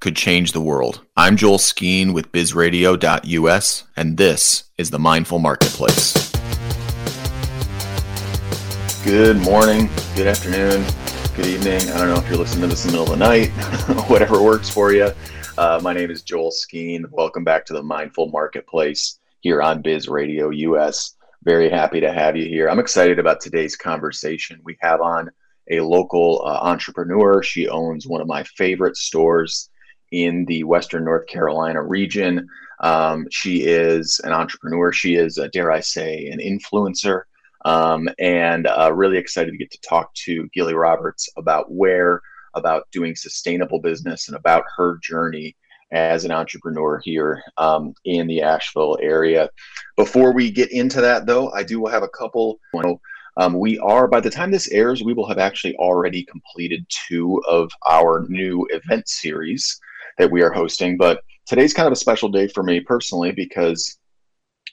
could change the world? I'm Joel Skeen with bizradio.us, and this is the Mindful Marketplace. Good morning, good afternoon, good evening. I don't know if you're listening to this in the middle of the night, whatever works for you. Uh, my name is Joel Skeen. Welcome back to the Mindful Marketplace here on Biz Radio US. Very happy to have you here. I'm excited about today's conversation. We have on a local uh, entrepreneur. She owns one of my favorite stores in the Western North Carolina region. Um, she is an entrepreneur. She is, uh, dare I say, an influencer. Um, and uh, really excited to get to talk to Gillie Roberts about Ware, about doing sustainable business, and about her journey as an entrepreneur here um, in the Asheville area. Before we get into that, though, I do have a couple. Um, we are, by the time this airs, we will have actually already completed two of our new event series that we are hosting. But today's kind of a special day for me personally because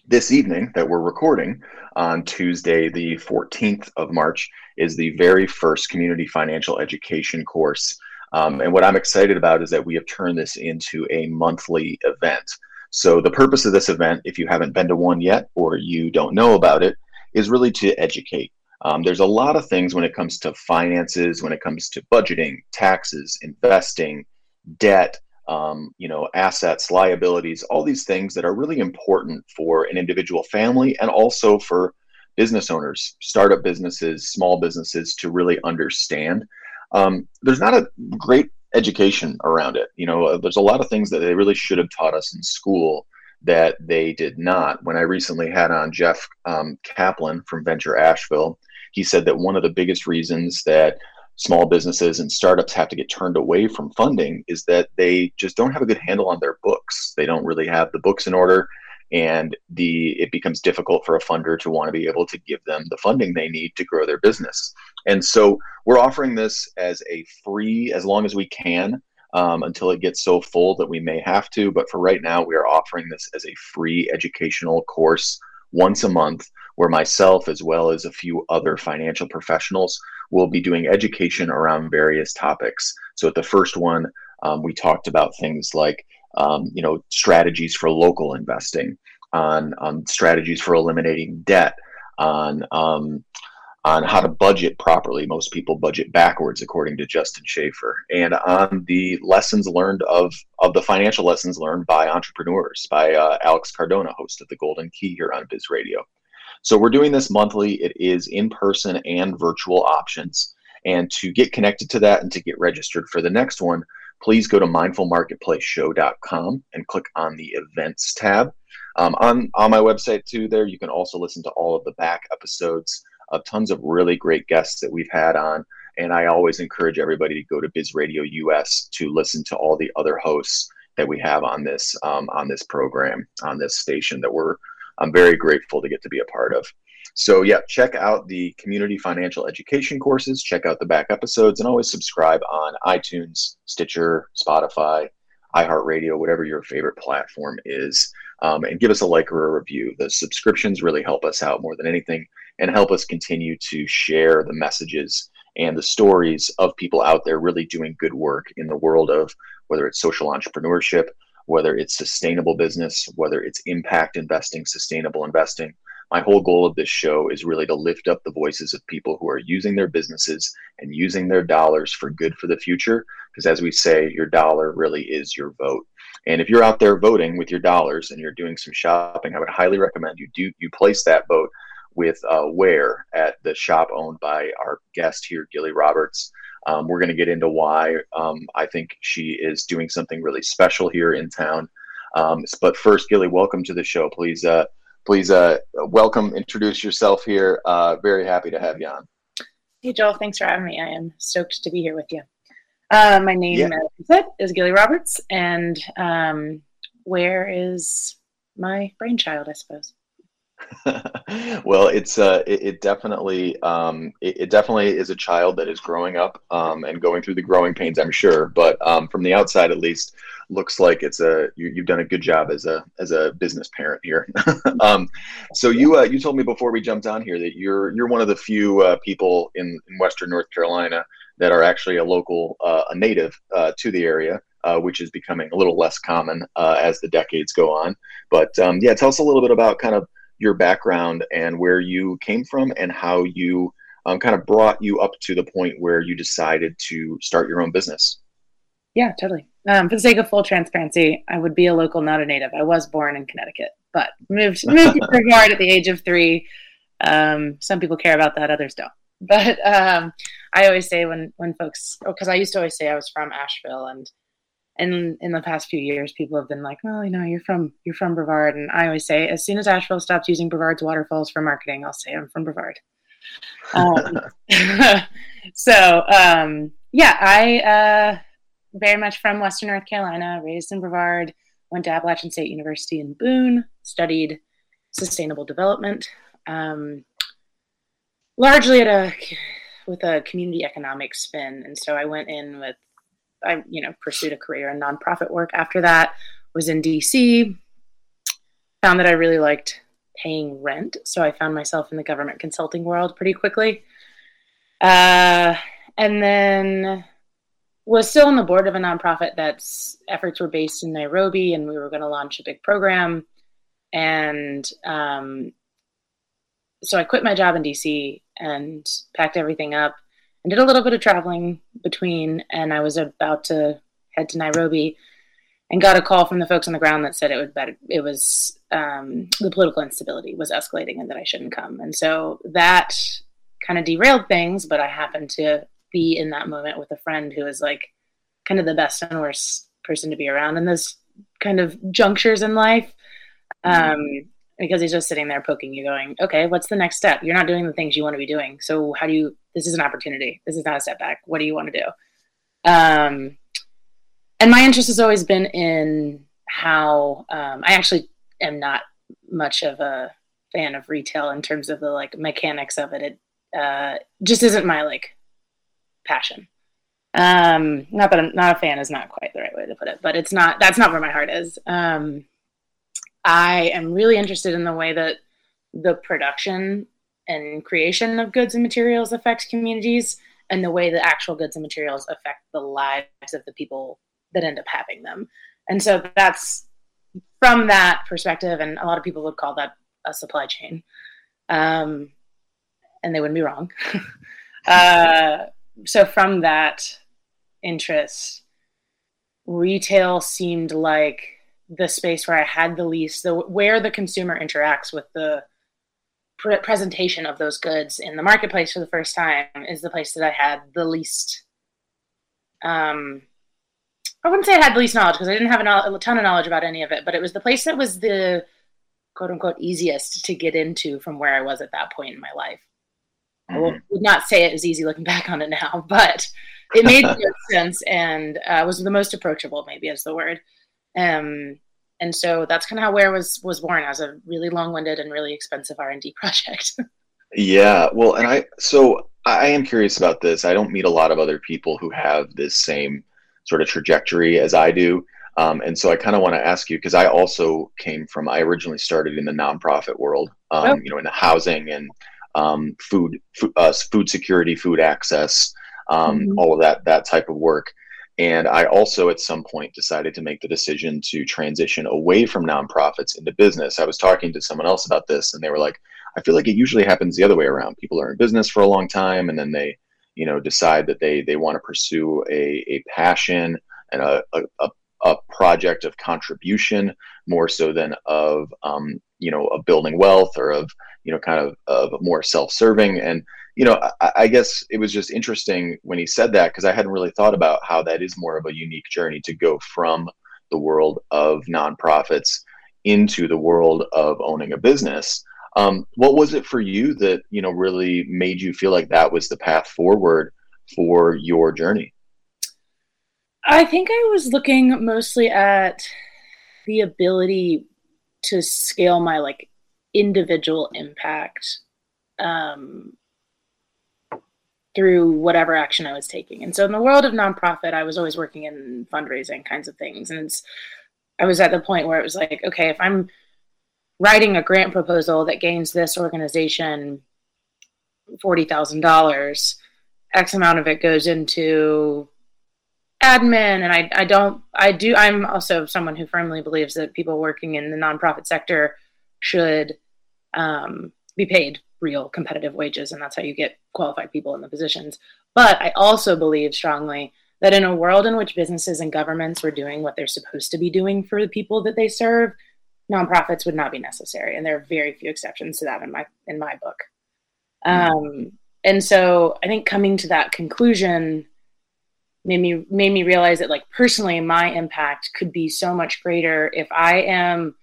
this evening that we're recording on Tuesday, the 14th of March, is the very first community financial education course. Um, and what I'm excited about is that we have turned this into a monthly event. So, the purpose of this event, if you haven't been to one yet or you don't know about it, is really to educate. Um, there's a lot of things when it comes to finances, when it comes to budgeting, taxes, investing, debt, um, you know, assets, liabilities, all these things that are really important for an individual family and also for business owners, startup businesses, small businesses to really understand. Um, there's not a great education around it. You know, uh, there's a lot of things that they really should have taught us in school that they did not. When I recently had on Jeff um, Kaplan from Venture Asheville, he said that one of the biggest reasons that small businesses and startups have to get turned away from funding is that they just don't have a good handle on their books. They don't really have the books in order and the it becomes difficult for a funder to want to be able to give them the funding they need to grow their business. And so we're offering this as a free as long as we can um, until it gets so full that we may have to. But for right now, we are offering this as a free educational course once a month where myself, as well as a few other financial professionals, will be doing education around various topics. So at the first one, um, we talked about things like um, you know strategies for local investing, on, on strategies for eliminating debt, on um, on how to budget properly. Most people budget backwards, according to Justin Schaefer, and on the lessons learned of of the financial lessons learned by entrepreneurs by uh, Alex Cardona, host of the Golden Key here on Biz Radio. So we're doing this monthly. It is in person and virtual options. And to get connected to that and to get registered for the next one, please go to mindfulmarketplaceshow.com and click on the events tab. Um, on, on my website, too, there, you can also listen to all of the back episodes of tons of really great guests that we've had on. And I always encourage everybody to go to Biz Radio US to listen to all the other hosts that we have on this um, on this program on this station that we're I'm very grateful to get to be a part of. So, yeah, check out the community financial education courses, check out the back episodes, and always subscribe on iTunes, Stitcher, Spotify, iHeartRadio, whatever your favorite platform is. Um, and give us a like or a review. The subscriptions really help us out more than anything and help us continue to share the messages and the stories of people out there really doing good work in the world of whether it's social entrepreneurship, whether it's sustainable business, whether it's impact investing, sustainable investing. My whole goal of this show is really to lift up the voices of people who are using their businesses and using their dollars for good for the future. Because as we say, your dollar really is your vote. And if you're out there voting with your dollars and you're doing some shopping, I would highly recommend you do you place that vote with uh, Ware at the shop owned by our guest here, Gillie Roberts. Um, we're going to get into why um, I think she is doing something really special here in town. Um, but first, Gillie, welcome to the show. Please, uh, please, uh, welcome. Introduce yourself here. Uh, very happy to have you on. Hey, Joel. Thanks for having me. I am stoked to be here with you. Uh, my name, yeah. as is Gillie Roberts, and um, Ware is my brainchild? I suppose. well, it's uh, it, it definitely um, it, it, definitely is a child that is growing up um, and going through the growing pains. I'm sure, but um, from the outside, at least, looks like it's a you, have done a good job as a as a business parent here. um, so you uh, you told me before we jumped on here that you're you're one of the few uh, people in, in Western North Carolina that are actually a local uh, a native uh, to the area. Uh, which is becoming a little less common uh, as the decades go on. But um, yeah, tell us a little bit about kind of your background and where you came from and how you um, kind of brought you up to the point where you decided to start your own business. Yeah, totally. Um, for the sake of full transparency, I would be a local, not a native. I was born in Connecticut, but moved moved to Brevard at the age of three. Um, some people care about that, others don't. But um, I always say when when folks, because oh, I used to always say I was from Asheville, and and in the past few years, people have been like, "Well, you know, you're from you're from Brevard," and I always say, as soon as Asheville stops using Brevard's waterfalls for marketing, I'll say I'm from Brevard. Um, so um, yeah, I. Uh, very much from Western North Carolina, raised in Brevard, went to Appalachian State University in Boone, studied sustainable development, um, largely at a with a community economics spin. And so I went in with, I you know pursued a career in nonprofit work. After that, was in DC, found that I really liked paying rent, so I found myself in the government consulting world pretty quickly. Uh, and then was still on the board of a nonprofit that's efforts were based in Nairobi, and we were going to launch a big program. And um, so I quit my job in DC and packed everything up and did a little bit of traveling between. And I was about to head to Nairobi and got a call from the folks on the ground that said it would better it was um, the political instability was escalating and that I shouldn't come. And so that kind of derailed things, but I happened to be in that moment with a friend who is like kind of the best and worst person to be around in those kind of junctures in life. Um, because he's just sitting there poking you, going, okay, what's the next step? You're not doing the things you want to be doing. So how do you, this is an opportunity. This is not a step back. What do you want to do? Um, and my interest has always been in how um, I actually am not much of a fan of retail in terms of the like mechanics of it. It uh, just isn't my like passion. Um, not that I'm not a fan is not quite the right way to put it, but it's not that's not where my heart is. Um, I am really interested in the way that the production and creation of goods and materials affects communities and the way the actual goods and materials affect the lives of the people that end up having them. And so that's from that perspective, and a lot of people would call that a supply chain. Um, and they wouldn't be wrong. uh, so from that interest, retail seemed like the space where I had the least, the where the consumer interacts with the pre- presentation of those goods in the marketplace for the first time is the place that I had the least. Um, I wouldn't say I had the least knowledge because I didn't have a, a ton of knowledge about any of it, but it was the place that was the quote unquote easiest to get into from where I was at that point in my life. Mm-hmm. I would not say it was easy looking back on it now, but it made sense and uh, was the most approachable, maybe is the word. Um, and so that's kind of how Ware was was born as a really long-winded and really expensive R and D project. yeah, well, and I so I am curious about this. I don't meet a lot of other people who have this same sort of trajectory as I do. Um, and so I kind of want to ask you because I also came from. I originally started in the nonprofit world, um, oh. you know, in the housing and um, food, food, uh, food security, food access, um, mm-hmm. all of that that type of work. And I also, at some point, decided to make the decision to transition away from nonprofits into business. I was talking to someone else about this, and they were like, "I feel like it usually happens the other way around. People are in business for a long time, and then they, you know, decide that they they want to pursue a a passion and a, a, a project of contribution more so than of um, you know of building wealth or of you know kind of of more self-serving and you know I, I guess it was just interesting when he said that because i hadn't really thought about how that is more of a unique journey to go from the world of nonprofits into the world of owning a business Um, what was it for you that you know really made you feel like that was the path forward for your journey? I think I was looking mostly at the ability to scale my like individual impact um, through whatever action I was taking. And so in the world of nonprofit, I was always working in fundraising kinds of things. And it's, I was at the point where it was like, okay, if I'm writing a grant proposal that gains this organization $40,000, X amount of it goes into admin. And I, I don't, I do, I'm also someone who firmly believes that people working in the nonprofit sector should um, be paid real competitive wages, and that's how you get qualified people in the positions. But I also believe strongly that in a world in which businesses and governments were doing what they're supposed to be doing for the people that they serve, nonprofits would not be necessary, and there are very few exceptions to that in my in my book. Um, and so I think coming to that conclusion made me made me realize that like personally my impact could be so much greater if I am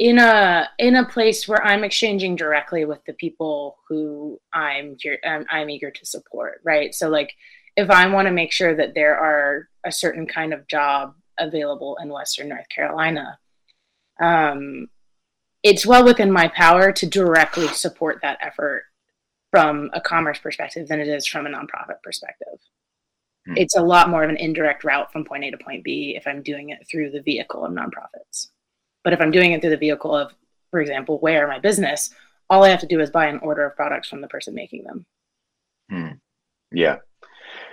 in a in a place where I'm exchanging directly with the people who I'm I'm, I'm eager to support, right? So like if I want to make sure that there are a certain kind of job available in Western North Carolina, um, it's well within my power to directly support that effort from a commerce perspective than it is from a nonprofit perspective. Hmm. It's a lot more of an indirect route from point A to point B if I'm doing it through the vehicle of nonprofits. But if I'm doing it through the vehicle of, for example, Ware my business, all I have to do is buy an order of products from the person making them. Hmm. Yeah.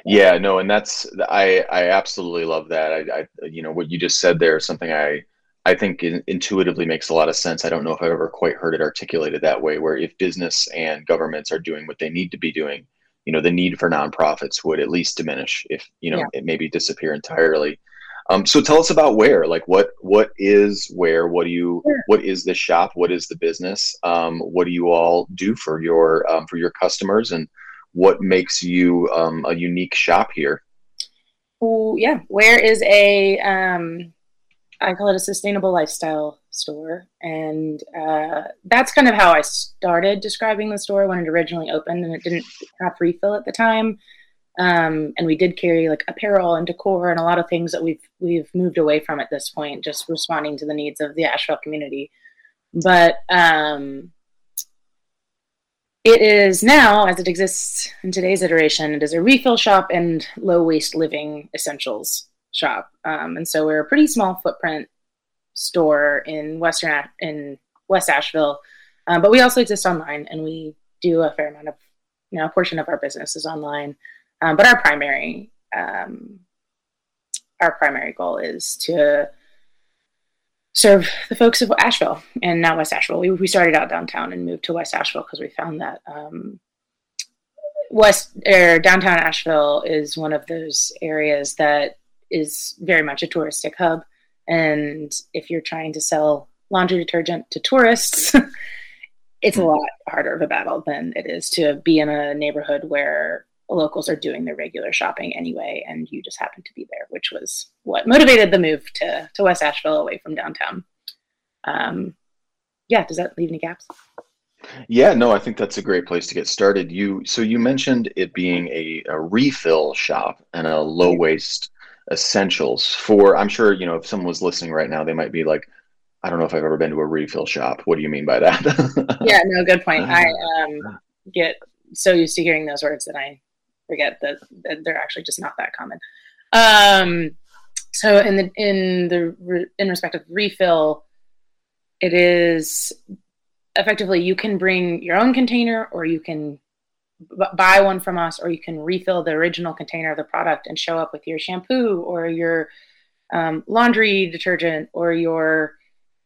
Yeah, no, and that's I I absolutely love that. I, I you know what you just said there is something I I think intuitively makes a lot of sense. I don't know if I've ever quite heard it articulated that way. Where if business and governments are doing what they need to be doing, you know, the need for nonprofits would at least diminish, if you know, yeah. it maybe disappear entirely. Um, so tell us about Ware, like what what is Ware? What do you sure. what is the shop? What is the business? Um, what do you all do for your um, for your customers, and what makes you um, a unique shop here? Oh yeah, Ware is a um, I call it a sustainable lifestyle store, and uh, that's kind of how I started describing the store when it originally opened, and it didn't have refill at the time. Um, and we did carry like apparel and decor and a lot of things that we've we've moved away from at this point, just responding to the needs of the Asheville community. But um, it is now, as it exists in today's iteration, it is a refill shop and low waste living essentials shop. Um, and so we're a pretty small footprint store in Western in West Asheville, um, but we also exist online, and we do a fair amount of you know a portion of our business is online. Um, but our primary um, our primary goal is to serve the folks of Asheville and not West Asheville. We, we started out downtown and moved to West Asheville because we found that um, West or downtown Asheville is one of those areas that is very much a touristic hub. And if you're trying to sell laundry detergent to tourists, it's a hmm. lot harder of a battle than it is to be in a neighborhood where locals are doing their regular shopping anyway, and you just happen to be there, which was what motivated the move to to West Asheville away from downtown. Um, yeah, does that leave any gaps? Yeah, no, I think that's a great place to get started. You so you mentioned it being a, a refill shop and a low waste essentials for. I'm sure you know if someone was listening right now, they might be like, I don't know if I've ever been to a refill shop. What do you mean by that? yeah, no, good point. I um, get so used to hearing those words that I forget that, they're actually just not that common. Um, so in the in the in respect of refill, it is effectively you can bring your own container or you can buy one from us or you can refill the original container of the product and show up with your shampoo or your um, laundry detergent or your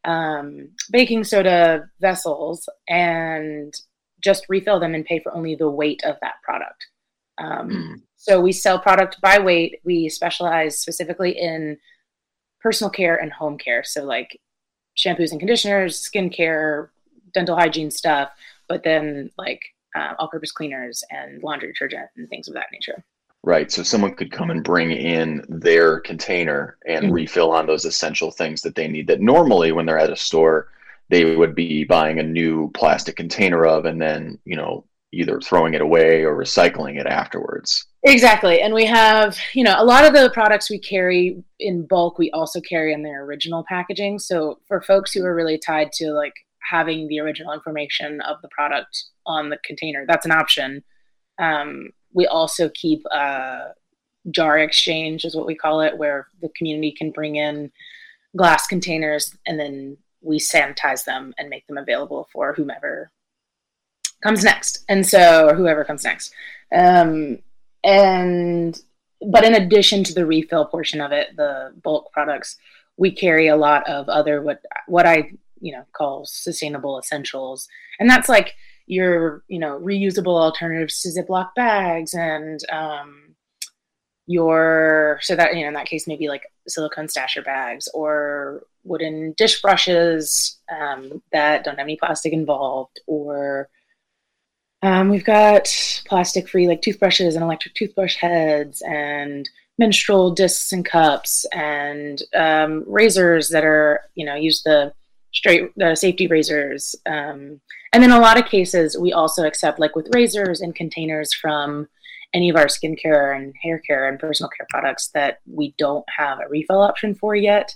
um, baking soda vessels and just refill them and pay for only the weight of that product. Um, mm. So we sell product by weight. We specialize specifically in personal care and home care. So like shampoos and conditioners, skincare, dental hygiene stuff, but then like uh, all-purpose cleaners and laundry detergent and things of that nature. Right. So someone could come and bring in their container and mm-hmm. refill on those essential things that they need that normally when they're at a store they would be buying a new plastic container of and then you know either throwing it away or recycling it afterwards. Exactly. And we have you know a lot of the products we carry in bulk we also carry in their original packaging. So for folks who are really tied to like having the original information of the product on the container that's an option. Um, we also keep a jar exchange is what we call it where the community can bring in glass containers and then we sanitize them and make them available for whomever comes next. And so or whoever comes next. Um, and but in addition to the refill portion of it the bulk products we carry a lot of other what what i you know call sustainable essentials. And that's like your you know reusable alternatives to ziploc bags and um, your so that you know in that case maybe like silicone stasher bags or wooden dish brushes um, that don't have any plastic involved or um, we've got plastic free like toothbrushes and electric toothbrush heads and menstrual discs and cups and um, razors that are you know use the straight the safety razors. Um, and in a lot of cases we also accept like with razors and containers from any of our skincare and hair care and personal care products that we don't have a refill option for yet.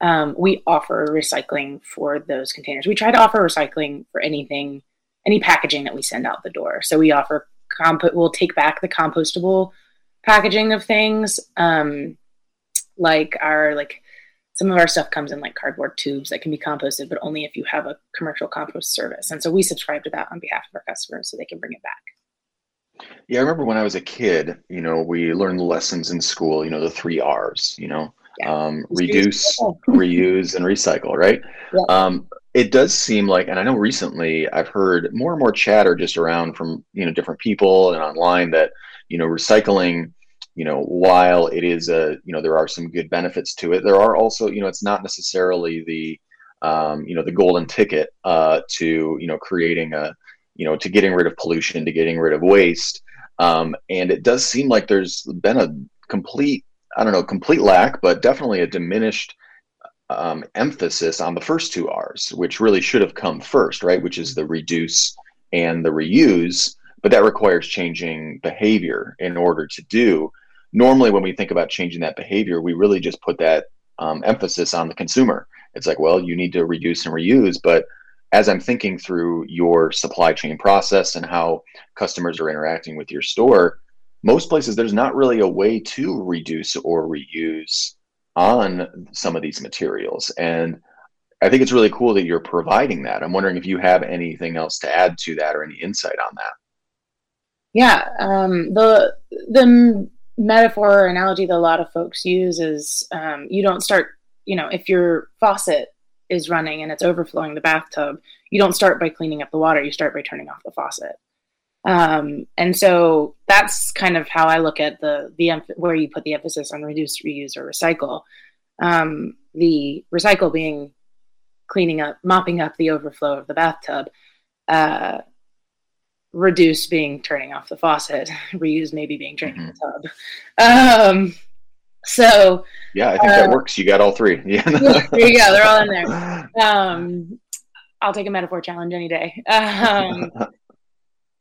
Um, we offer recycling for those containers. We try to offer recycling for anything any packaging that we send out the door so we offer comp we'll take back the compostable packaging of things um, like our like some of our stuff comes in like cardboard tubes that can be composted, but only if you have a commercial compost service. And so we subscribe to that on behalf of our customers so they can bring it back. Yeah, I remember when I was a kid, you know, we learned the lessons in school, you know, the three R's, you know, yeah. um, reduce, reuse, and recycle, right? Yeah. Um, it does seem like, and I know recently I've heard more and more chatter just around from, you know, different people and online that, you know, recycling you know while it is a you know there are some good benefits to it there are also you know it's not necessarily the um, you know the golden ticket uh, to you know creating a you know to getting rid of pollution to getting rid of waste. Um, and it does seem like there's been a complete i don't know complete lack but definitely a diminished um, emphasis on the first two r's which really should have come first right which is the reduce and the reuse but that requires changing behavior in order to do normally when we think about changing that behavior, we really just put that um, emphasis on the consumer. It's like, well, you need to reduce and reuse. But as I'm thinking through your supply chain process and how customers are interacting with your store, most places there's not really a way to reduce or reuse on some of these materials. And I think it's really cool that you're providing that. I'm wondering if you have anything else to add to that or any insight on that. Yeah, um, the the metaphor or analogy that a lot of folks use is um, you don't start, you know, if your faucet is running and it's overflowing the bathtub, you don't start by cleaning up the water, you start by turning off the faucet. Um, and so that's kind of how I look at the the where you put the emphasis on reduce, reuse, or recycle. Um, the recycle being cleaning up, mopping up the overflow of the bathtub. Uh, reduce being turning off the faucet, reuse maybe being drinking mm-hmm. the tub. Um, so yeah, I think uh, that works. You got all three. Yeah, there you go. They're all in there. Um, I'll take a metaphor challenge any day. Um,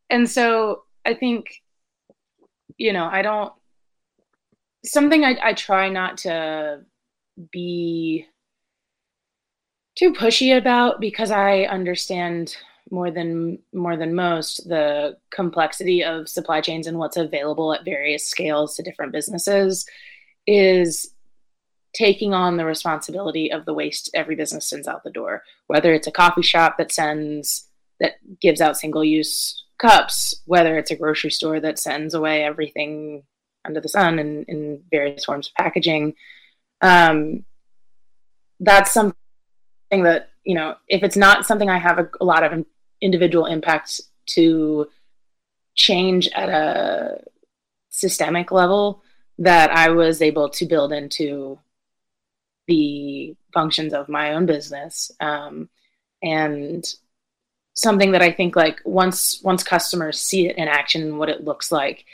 and so I think, you know, I don't. Something I, I try not to be too pushy about because I understand more than more than most the complexity of supply chains and what's available at various scales to different businesses is taking on the responsibility of the waste every business sends out the door whether it's a coffee shop that sends that gives out single use cups whether it's a grocery store that sends away everything under the sun and in various forms of packaging um, that's something that you know if it's not something i have a, a lot of individual impacts to change at a systemic level that I was able to build into the functions of my own business. Um, and something that I think like once once customers see it in action and what it looks like,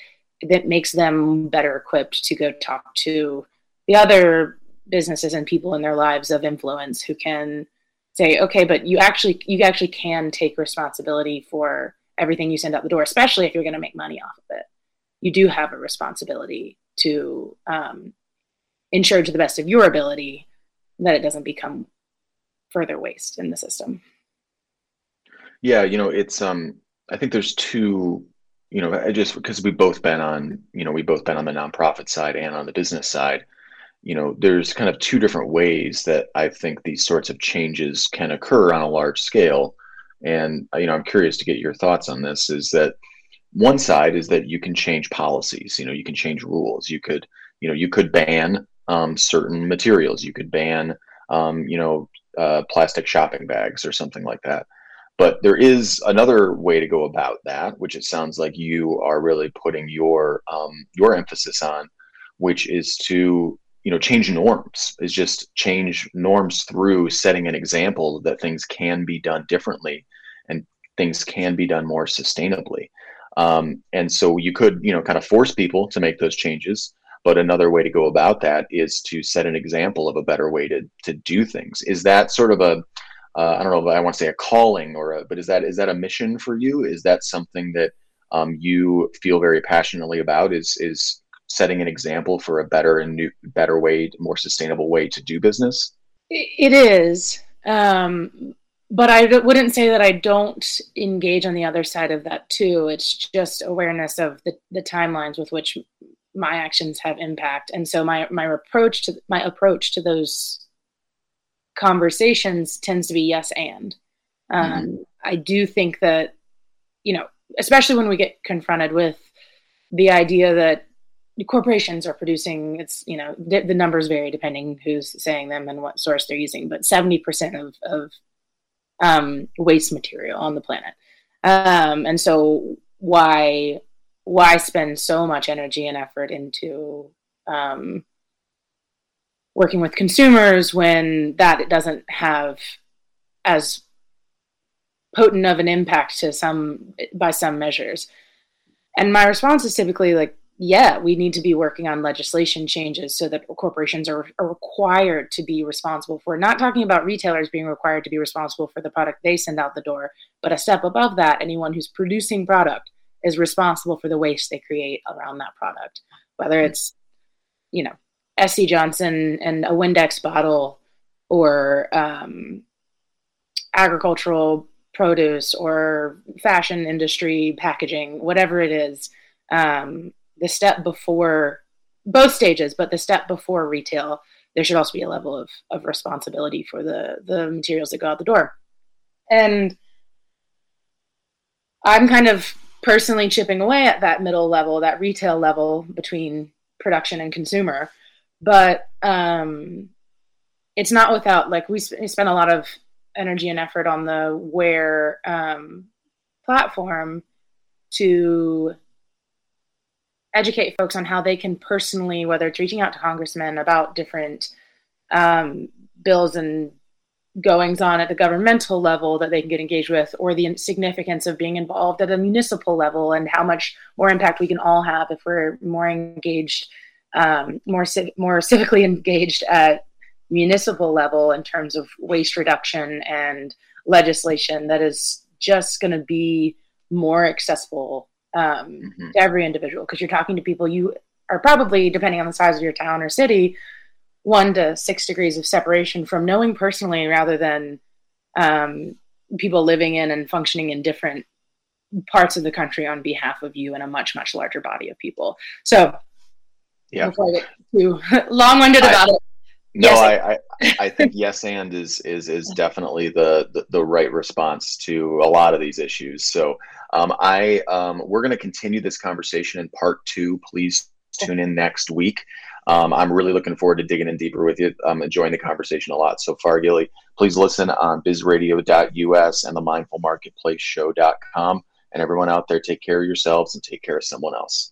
that makes them better equipped to go talk to the other businesses and people in their lives of influence who can say, okay, but you actually you actually can take responsibility for everything you send out the door, especially if you're going to make money off of it. You do have a responsibility to um, ensure to the best of your ability that it doesn't become further waste in the system. Yeah, you know, it's um I think there's two, you know, I just because we've both been on, you know, we've both been on the nonprofit side and on the business side. You know, there's kind of two different ways that I think these sorts of changes can occur on a large scale. And you know, I'm curious to get your thoughts on this. Is that one side is that you can change policies. You know, you can change rules. You could, you know, you could ban um, certain materials. You could ban, um, you know, uh, plastic shopping bags or something like that. But there is another way to go about that, which it sounds like you are really putting your um, your emphasis on, which is to you know change norms. Is just change norms through setting an example that things can be done differently, and things can be done more sustainably. Um, and so you could you know kind of force people to make those changes. But another way to go about that is to set an example of a better way to to do things. Is that sort of a uh, I don't know if I want to say a calling or a, but is that is that a mission for you? Is that something that um, you feel very passionately about? Is is setting an example for a better and new, better way, more sustainable way to do business? It is, um, but I wouldn't say that I don't engage on the other side of that too. It's just awareness of the, the timelines with which my actions have impact, and so my my approach to my approach to those conversations tends to be yes and. Um, mm-hmm. I do think that, you know, especially when we get confronted with the idea that corporations are producing, it's, you know, the, the numbers vary depending who's saying them and what source they're using, but 70% of, of um, waste material on the planet. Um, and so why why spend so much energy and effort into um, working with consumers when that it doesn't have as potent of an impact to some by some measures. And my response is typically like yeah we need to be working on legislation changes so that corporations are, are required to be responsible for not talking about retailers being required to be responsible for the product they send out the door but a step above that anyone who's producing product is responsible for the waste they create around that product whether it's you know SC Johnson and a Windex bottle or um, agricultural produce or fashion industry packaging, whatever it is, um, the step before both stages, but the step before retail, there should also be a level of, of responsibility for the, the materials that go out the door. And I'm kind of personally chipping away at that middle level, that retail level between production and consumer but um, it's not without like we, sp- we spend a lot of energy and effort on the Ware um, platform to educate folks on how they can personally whether it's reaching out to congressmen about different um, bills and goings on at the governmental level that they can get engaged with or the significance of being involved at a municipal level and how much more impact we can all have if we're more engaged um, more civ- more civically engaged at municipal level in terms of waste reduction and legislation that is just going to be more accessible um, mm-hmm. to every individual because you're talking to people you are probably depending on the size of your town or city one to six degrees of separation from knowing personally rather than um, people living in and functioning in different parts of the country on behalf of you and a much much larger body of people so yeah. before I get too long-winded about it. No, yes, I, I, I think yes and is is is definitely the, the, the right response to a lot of these issues. So um, I um, we're going to continue this conversation in part two. Please tune in next week. Um, I'm really looking forward to digging in deeper with you. I'm enjoying the conversation a lot so far, Gillie. Please listen on bizradio.us and the mindfulmarketplaceshow.com. And everyone out there, take care of yourselves and take care of someone else.